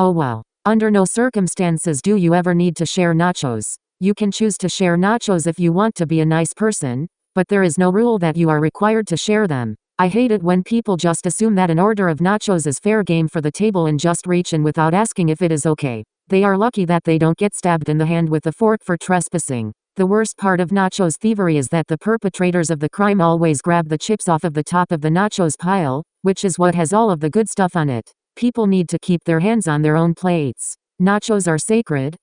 Oh wow. Under no circumstances do you ever need to share nachos. You can choose to share nachos if you want to be a nice person, but there is no rule that you are required to share them. I hate it when people just assume that an order of nachos is fair game for the table and just reach in without asking if it is okay. They are lucky that they don't get stabbed in the hand with a fork for trespassing. The worst part of nachos thievery is that the perpetrators of the crime always grab the chips off of the top of the nachos pile, which is what has all of the good stuff on it. People need to keep their hands on their own plates. Nachos are sacred,